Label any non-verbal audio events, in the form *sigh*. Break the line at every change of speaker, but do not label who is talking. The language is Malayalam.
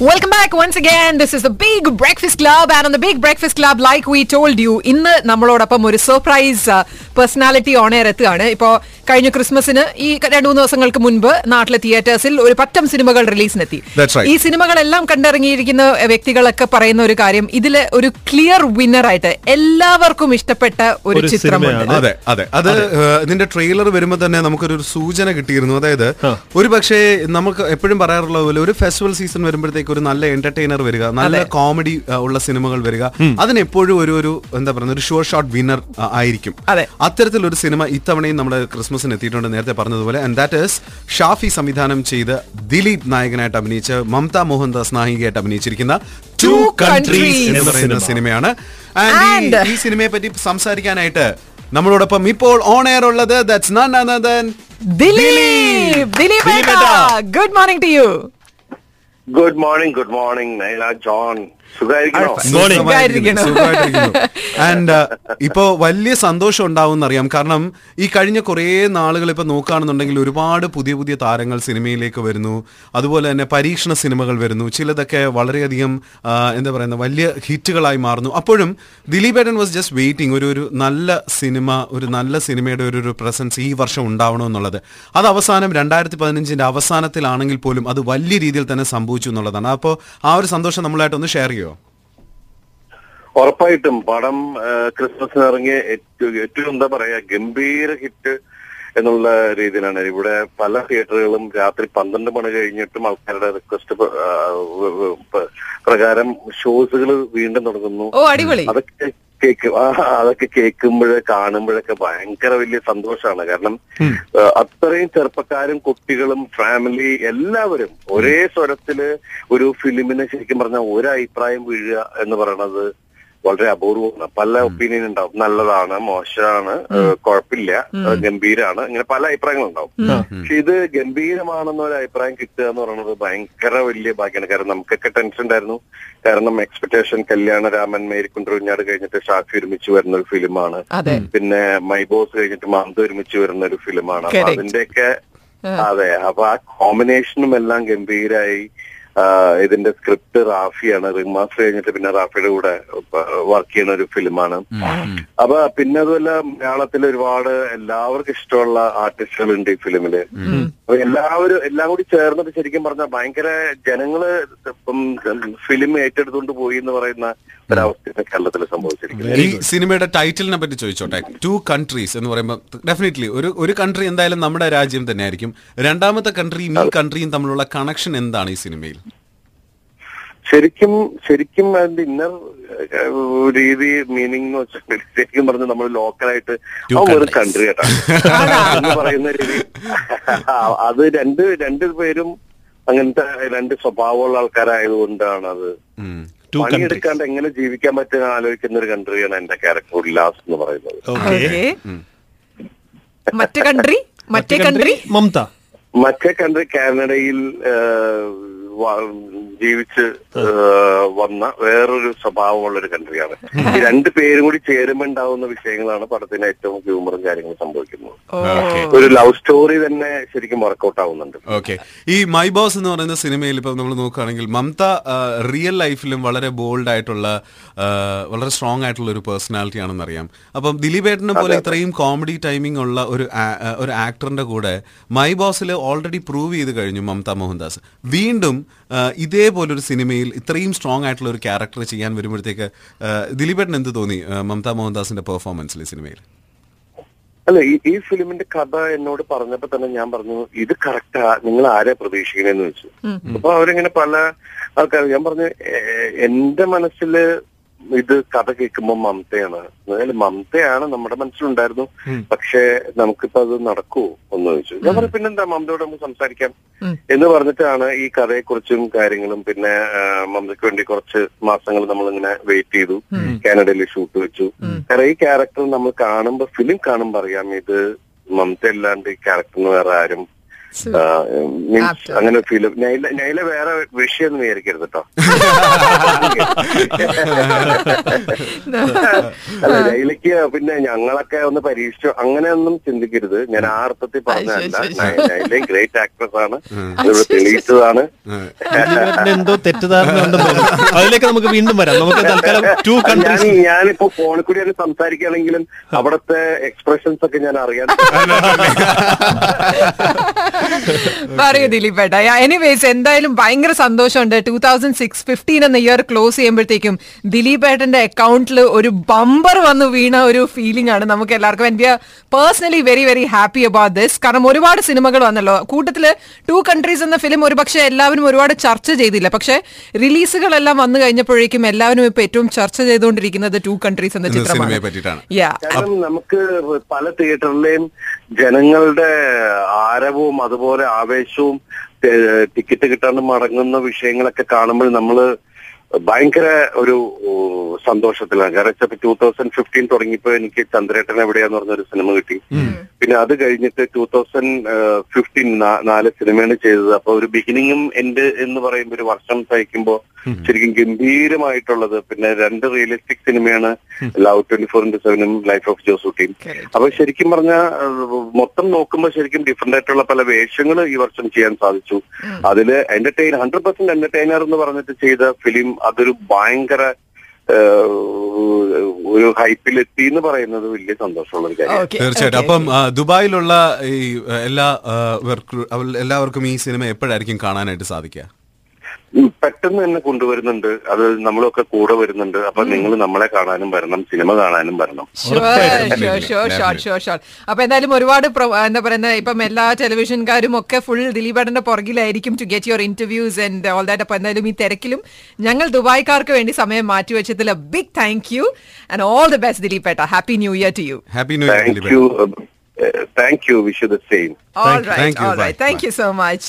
Welcome back once again. This is the Big Breakfast Club, and on the Big Breakfast Club, like we told you, ഇന്ന് നമ്മളോടൊപ്പം ഒരു സർപ്രൈസ് പേഴ്സണാലിറ്റി ഓൺ എയർ എത്തുകയാണ്. ഇപ്പോൾ കഴിഞ്ഞ ക്രിസ്മസിന് ഈ രണ്ടു മൂന്ന് ദിവസങ്ങൾക്ക് മുൻപ് നാട്ടിലെ തിയേറ്റേഴ്സിൽ ഒരു പറ്റം സിനിമകൾ റിലീസിനെത്തി.
That's
ഈ സിനിമകളെല്ലാം കണ്ടിറങ്ങിയിരിക്കുന്ന വ്യക്തികളൊക്കെ പറയുന്ന ഒരു കാര്യം ഇതിൽ ഒരു ക്ലിയർ വിന്നർ ആയിട്ട് എല്ലാവർക്കും ഇഷ്ടപ്പെട്ട ഒരു
ചിത്രമാണ്
അതെ അതെ. അത് ഇതിന്റെ ട്രെയിലർ വരുമ്പോൾ തന്നെ നമുക്കൊരു സൂചന കിട്ടിയിരുന്നു. അതായത് ഒരു പക്ഷേ നമുക്ക് എപ്പോഴും പറയാറുള്ള പോലെ ഒരു ഫെസ്റ്റിവൽ സീസൺ വരുമ്പോഴത്തേക്ക് ഒരു നല്ല എന്റർടൈനർ വരിക നല്ല കോമഡി ഉള്ള സിനിമകൾ വരിക. അതിനെപ്പോഴും ഒരു ഒരു എന്താ പറയുക ഒരു ഷുവർ ഷോർട്ട് വിന്നർ ആയിരിക്കും.
അതെ.
അത്തരത്തിലൊരു സിനിമ ഇത്തവണയും നമ്മുടെ ക്രിസ്മസിന് എത്തിയിട്ടുണ്ട്. നേരത്തെ പറഞ്ഞതുപോലെ ആൻഡ് ദാറ്റ് ഇസ് ഷാഫി സംവിധാനം ചെയ്ത് ദിലീപ് നായകനായിട്ട് അഭിനയിച്ച് മമത മോഹൻദാസ് നായികയായിട്ട് അഭിനയിച്ചിരിക്കുന്ന ടു കൺട്രീസ് എന്ന്
എന്ന
പറയുന്ന സിനിമയാണ്. ആൻഡ് ഈ- സിനിമയെ പറ്റി സംസാരിക്കാനായിട്ട് നമ്മളോടൊപ്പം ഇപ്പോൾ ഓൺ എയർ ഉള്ളത് that's none
Dileep. Dileep.
Good morning to you good morning good
morning
John.
And *laughs* ഇപ്പോ വലിയ സന്തോഷം ഉണ്ടാവും അറിയാം കാരണം ഈ കഴിഞ്ഞ കുറേ നാളുകൾ ഇപ്പൊ നോക്കുകയാണെന്നുണ്ടെങ്കിൽ ഒരുപാട് പുതിയ പുതിയ താരങ്ങൾ സിനിമയിലേക്ക് വരുന്നു. അതുപോലെ തന്നെ പരീക്ഷണ സിനിമകൾ വരുന്നു. ചിലതൊക്കെ വളരെയധികം എന്താ പറയുന്ന വലിയ ഹിറ്റുകളായി മാറുന്നു. അപ്പോഴും ദിലീപ് ദിലീപേട്ടൻ വാസ് ജസ്റ്റ് വെയിറ്റിംഗ് ഒരു ഒരു നല്ല സിനിമ ഒരു നല്ല സിനിമയുടെ ഒരു ഒരു പ്രസൻസ് ഈ വർഷം ഉണ്ടാവണമെന്നുള്ളത്. അത് അവസാനം രണ്ടായിരത്തി പതിനഞ്ചിന്റെ അവസാനത്തിലാണെങ്കിൽ പോലും അത് വലിയ രീതിയിൽ തന്നെ സംഭവിച്ചു എന്നുള്ളതാണ്. അപ്പോൾ ആ ഒരു സന്തോഷം നമ്മളായിട്ടൊന്ന് ഷെയർ ചെയ്യോ.
ഉറപ്പായിട്ടും പടം ക്രിസ്മസിന് ഇറങ്ങിയ ഏറ്റവും ഏറ്റവും എന്താ പറയാ ഗംഭീര ഹിറ്റ് എന്നുള്ള രീതിയിലാണ്. ഇവിടെ പല തിയേറ്ററുകളും രാത്രി പന്ത്രണ്ട് മണി കഴിഞ്ഞിട്ടും ആൾക്കാരുടെ റിക്വസ്റ്റ് പ്രകാരം ഷോസുകൾ വീണ്ടും തുടങ്ങുന്നു.
ഓ അടിപൊളി.
അതൊക്കെ കേക്ക് അതൊക്കെ കേൾക്കുമ്പോഴേ കാണുമ്പോഴൊക്കെ ഭയങ്കര വലിയ സന്തോഷമാണ് കാരണം അത്രയും ചെറുപ്പക്കാരും കുട്ടികളും ഫാമിലി എല്ലാവരും ഒരേ സ്വരത്തിൽ ഒരു ഫിലിമിനെ ശരിക്കും പറഞ്ഞാൽ ഒരു അഭിപ്രായം വീഴുക എന്ന് പറയണത് വളരെ അപൂർവമാണ്. പല ഒപ്പീനിയൻ ഉണ്ടാവും. നല്ലതാണ് മോശമാണ് കുഴപ്പമില്ല ഗംഭീരാണ്. ഇങ്ങനെ പല അഭിപ്രായങ്ങളുണ്ടാവും. പക്ഷെ ഇത് ഗംഭീരമാണെന്ന ഒരു അഭിപ്രായം കിട്ടുക എന്ന് പറയുന്നത് ഭയങ്കര വലിയ ഭാഗ്യമാണ്. കാരണം നമുക്കൊക്കെ ടെൻഷൻ ഉണ്ടായിരുന്നു. കാരണം എക്സ്പെക്ടേഷൻ കല്യാണ രാമൻ മേരിക്കുണ്ടൊഴിഞ്ഞാട് കഴിഞ്ഞിട്ട് ഷാഫി ഒരുമിച്ച് വരുന്ന ഒരു ഫിലിമാണ് പിന്നെ മൈ ബോസ് കഴിഞ്ഞിട്ട് മന്ത് ഒരുമിച്ച് വരുന്ന ഒരു ഫിലിമാണ്. അപ്പൊ. അതിന്റെയൊക്കെ അതെ. അപ്പൊ ആ കോമ്പിനേഷനും എല്ലാം ഗംഭീരായി. ഇതിന്റെ സ്ക്രിപ്റ്റ് റാഫിയാണ്. റിംഗ് റിമാസ്റ്റർ കഴിഞ്ഞിട്ട് പിന്നെ റാഫിയുടെ കൂടെ വർക്ക് ചെയ്യുന്ന ഒരു ഫിലിമാണ്. അപ്പൊ പിന്നെ അതുമല്ല മലയാളത്തിൽ ഒരുപാട് എല്ലാവർക്കും ഇഷ്ടമുള്ള ആർട്ടിസ്റ്റുകൾ ഉണ്ട് ഈ ഫിലിമിൽ. അപ്പൊ എല്ലാവരും എല്ലാം കൂടി ചേർന്നിട്ട് ശരിക്കും പറഞ്ഞാൽ ഭയങ്കര ജനങ്ങൾ ഇപ്പം ഫിലിം ഏറ്റെടുത്തുകൊണ്ട് പോയി എന്ന് പറയുന്ന ഒരവസ്ഥയാണ് കേരളത്തിൽ സംഭവിച്ചിരിക്കുന്നത്.
ഈ സിനിമയുടെ ടൈറ്റിലിനെ പറ്റി ചോദിച്ചോട്ടെ? ടു കൺട്രീസ് എന്ന് പറയുമ്പോൾ ഡെഫിനറ്റ്ലി ഒരു ഒരു കൺട്രി എന്തായാലും നമ്മുടെ രാജ്യം തന്നെയായിരിക്കും. രണ്ടാമത്തെ കൺട്രിയും ഈ കൺട്രിയും തമ്മിലുള്ള കണക്ഷൻ എന്താണ് ഈ സിനിമയിൽ?
ശരിക്കും ശരിക്കും അതിന്റെ ഇന്നർ രീതി മീനിങ് എന്ന് വെച്ചാൽ ശരിക്കും പറഞ്ഞ നമ്മൾ ലോക്കലായിട്ട് ആ
ഒരു
കൺട്രി കേട്ടോ. എന്ന് പറയുന്ന രീതി. അത് രണ്ട് രണ്ട് പേരും അങ്ങനത്തെ രണ്ട് സ്വഭാവമുള്ള ആൾക്കാരായതുകൊണ്ടാണ് അത്. പണിയെടുക്കാണ്ട് എങ്ങനെ ജീവിക്കാൻ പറ്റുന്ന ആലോചിക്കുന്ന ഒരു കൺട്രിയാണ് എന്റെ ക്യാരക്ടർ ഉല്ലാസ് എന്ന് പറയുന്നത്.
മറ്റേ കൺട്രി മറ്റേ കൺട്രി
മമത.
മറ്റേ കൺട്രി കാനഡയിൽ ജീവിച്ച് വന്ന വേറൊരു സ്വഭാവമുള്ള ഒരു കൺട്രിയാണ് ഈ രണ്ട് പേരും കൂടി ചേരുമ്പോൾ ഉണ്ടാവുന്ന വിഷയങ്ങളാണ് പടത്തിന് ഏറ്റവും ഹ്യൂമറും കാര്യങ്ങളും സംഭവിക്കുന്നത്. ഒരു ലവ് സ്റ്റോറി തന്നെ ശരിക്കും വർക്കൗട്ട് ആവുന്നുണ്ട്.
ഓക്കെ ഈ മൈ ബോസ് എന്ന് പറയുന്ന സിനിമയിൽ ഇപ്പൊ നമ്മൾ നോക്കുകയാണെങ്കിൽ മമത റിയൽ ലൈഫിലും വളരെ ബോൾഡ് ആയിട്ടുള്ള വളരെ സ്ട്രോങ് ആയിട്ടുള്ള ഒരു പേഴ്സണാലിറ്റി ആണെന്ന് അറിയാം. അപ്പം ദിലീപേട്ടനെ പോലെ ഇത്രയും കോമഡി ടൈമിംഗ് ഉള്ള ഒരു ഒരു ആക്ടറിന്റെ കൂടെ മൈ ബോസിൽ ഓൾറെഡി പ്രൂവ് ചെയ്ത് കഴിഞ്ഞു മമത മോഹൻദാസ്. വീണ്ടും ഇതേപോലൊരു സിനിമയിൽ ഇത്രയും സ്ട്രോങ് ആയിട്ടുള്ള ഒരു ക്യാരക്ടർ ചെയ്യാൻ വരുമ്പോഴത്തേക്ക് ദിലീപേട്ടൻ എന്ത് തോന്നി മമതാ മോഹൻദാസിന്റെ പെർഫോമൻസിൽ ഈ സിനിമയിൽ?
അല്ല ഈ ഈ ഫിലിമിന്റെ കഥ എന്നോട് പറഞ്ഞപ്പോ തന്നെ ഞാൻ പറഞ്ഞു ഇത് കറക്റ്റാ നിങ്ങൾ ആരെ പ്രതീക്ഷിക്കണെന്ന് വെച്ചു. അപ്പൊ അവരിങ്ങനെ പല ആൾക്കാർ ഞാൻ പറഞ്ഞു "ഏ- എന്റെ മനസ്സിൽ ഇത് കഥ കേൾക്കുമ്പോൾ മമതയാണ്. അതായത് മമതയാണ് നമ്മുടെ മനസ്സിലുണ്ടായിരുന്നു. പക്ഷെ നമുക്കിപ്പോ അത് നടക്കൂ എന്ന് ചോദിച്ചു. ഞാൻ പറഞ്ഞു പിന്നെന്താ മമതയോട് നമുക്ക് സംസാരിക്കാം? എന്ന് പറഞ്ഞിട്ടാണ് ഈ കഥയെക്കുറിച്ചും കാര്യങ്ങളും പിന്നെ മമതയ്ക്ക് വേണ്ടി കുറച്ച് മാസങ്ങൾ നമ്മൾ ഇങ്ങനെ വെയിറ്റ് ചെയ്തു കാനഡയിൽ ഷൂട്ട് വെച്ചു. കാരണം ഈ ക്യാരക്ടർ നമ്മൾ കാണുമ്പോ ഫിലിം കാണുമ്പോ അറിയാം ഇത് മമത അല്ലാണ്ട് ഈ ക്യാരക്ടറിന് വേറെ ആരും മീൻസ്. അങ്ങനെ ഫീൽ നൈല വേറെ വിഷയൊന്നും വിചാരിക്കരുത് കേട്ടോ *laughs* അല്ല പിന്നെ ഞങ്ങളൊക്കെ ഒന്ന് പരീക്ഷിച്ചു. അങ്ങനെയൊന്നും ചിന്തിക്കരുത്. ഞാൻ ആ. അർത്ഥത്തിൽ പറഞ്ഞതല്ല. ഗ്രേറ്റ് ആക്ട്രസ് ആണ്. തെളിയിച്ചതാണ്.
എന്തോ തെറ്റിദ്ധാരണ അതിലേക്ക് നമുക്ക് വീണ്ടും വരാം. നമുക്ക് തൽക്കാലം ടു കൺട്രീസ്
ഞാനിപ്പോ ഫോണിൽ കൂടി ഒന്ന് സംസാരിക്കുകയാണെങ്കിലും അവിടുത്തെ എക്സ്പ്രഷൻസ് ഒക്കെ ഞാൻ അറിയാൻ
പറയൂ ദിലീപ് ഏട്ടാ എനിവേസ് എന്തായാലും ഭയങ്കര സന്തോഷമുണ്ട്. ടൂ തൗസൻഡ് സിക്സ് ഫിഫ്റ്റീൻ എന്ന ഇയർ ക്ലോസ് ചെയ്യുമ്പോഴത്തേക്കും ദിലീപ് ഏട്ടന്റെ അക്കൗണ്ടിൽ ഒരു ബമ്പർ വന്ന് വീണ ഒരു ഫീലിംഗ് ആണ് നമുക്ക് എല്ലാവർക്കും. And we are personally very very happy about this കാരണം ഒരുപാട് സിനിമകൾ വന്നല്ലോ. കൂട്ടത്തിൽ ടു കൺട്രീസ് എന്ന ഫിലിം ഒരുപക്ഷെ എല്ലാവരും ഒരുപാട് ചർച്ച ചെയ്തില്ല. പക്ഷെ റിലീസുകളെല്ലാം വന്നു കഴിഞ്ഞപ്പോഴേക്കും എല്ലാവരും ഇപ്പൊ ഏറ്റവും ചർച്ച ചെയ്തുകൊണ്ടിരിക്കുന്നത് ടു കൺട്രീസ് എന്ന ചിത്രമാണ്. യാ
കാരണം നമുക്ക് പല തിയേറ്ററിലെയും ജനങ്ങളുടെ ആരവവും അതുപോലെ ആവേശവും ടിക്കറ്റ് കിട്ടാണ്ട് മടങ്ങുന്ന വിഷയങ്ങളൊക്കെ കാണുമ്പോൾ നമ്മൾ ഭയങ്കര ഒരു സന്തോഷത്തിലാണ്. കാരണം വെച്ചാൽ ടൂ തൗസൻഡ് ഫിഫ്റ്റീൻ തുടങ്ങിയപ്പോ എനിക്ക് ചന്ദ്രേട്ടൻ എവിടെയാന്ന് സിനിമ കിട്ടി. പിന്നെ അത് കഴിഞ്ഞിട്ട് ടൂ തൗസൻഡ് ഫിഫ്റ്റീൻ നാല് സിനിമയാണ് ചെയ്തത്. അപ്പൊ ഒരു ബിഗിനിങ്ങും എൻഡ് എന്ന് പറയുമ്പോൾ ഒരു വർഷം സഹിക്കുമ്പോ ശരിക്കും ഗംഭീരമായിട്ടുള്ളത്. പിന്നെ രണ്ട് റിയലിസ്റ്റിക് സിനിമയാണ് ലവ് ട്വന്റി ഫോർ ഇന്റു സെവനും ലൈഫ് ഓഫ് ജോസൂട്ടിയും. അപ്പൊ ശരിക്കും പറഞ്ഞ മൊത്തം നോക്കുമ്പോൾ ശരിക്കും ഡിഫറെന്റ് ആയിട്ടുള്ള പല വേഷങ്ങൾ ഈ വർഷം ചെയ്യാൻ സാധിച്ചു. അതിൽ എന്റർടൈൻ ഹൺഡ്രഡ് പെർസെന്റ് എന്റർടൈനർ എന്ന് പറഞ്ഞിട്ട് ചെയ്ത ഫിലിം അതൊരു ഭയങ്കര ഒരു ഹൈപ്പിലെത്തി എന്ന് പറയുന്നത് വലിയ സന്തോഷമുള്ള ഒരു കാര്യം
ഓക്കെ
തീർച്ചയായിട്ടും. അപ്പം ദുബായിലുള്ള ഈ എല്ലാ വർക്ക്- എല്ലാവർക്കും ഈ സിനിമ എപ്പോഴായിരിക്കും കാണാനായിട്ട് സാധിക്കുക?
പെട്ടെന്ന് തന്നെ കൊണ്ടുവരുന്നുണ്ട്. അത് നമ്മളൊക്കെ കൂടെ വരുന്നുണ്ട്. അപ്പൊ നിങ്ങൾ നമ്മളെ കാണാനും വരണം സിനിമ കാണാനും വരണം.
അപ്പൊ എന്തായാലും ഒരുപാട് എന്താ പറയുന്നത് ഇപ്പം എല്ലാ ടെലിവിഷൻകാരും ഒക്കെ ഫുൾ ദിലീപേടന്റെ പുറകിലായിരിക്കും to get your interviews and all that അപ്പൊ എന്തായാലും ഈ തിരക്കിലും ഞങ്ങൾ ദുബായ്ക്കാർക്ക് വേണ്ടി സമയം മാറ്റി മാറ്റിവെച്ചതിൽ big thank you and all the best Dileep ഏട്ട happy new year to
you happy
new
year
thank you wish you the same all
right
Thank all
right
thank you
so much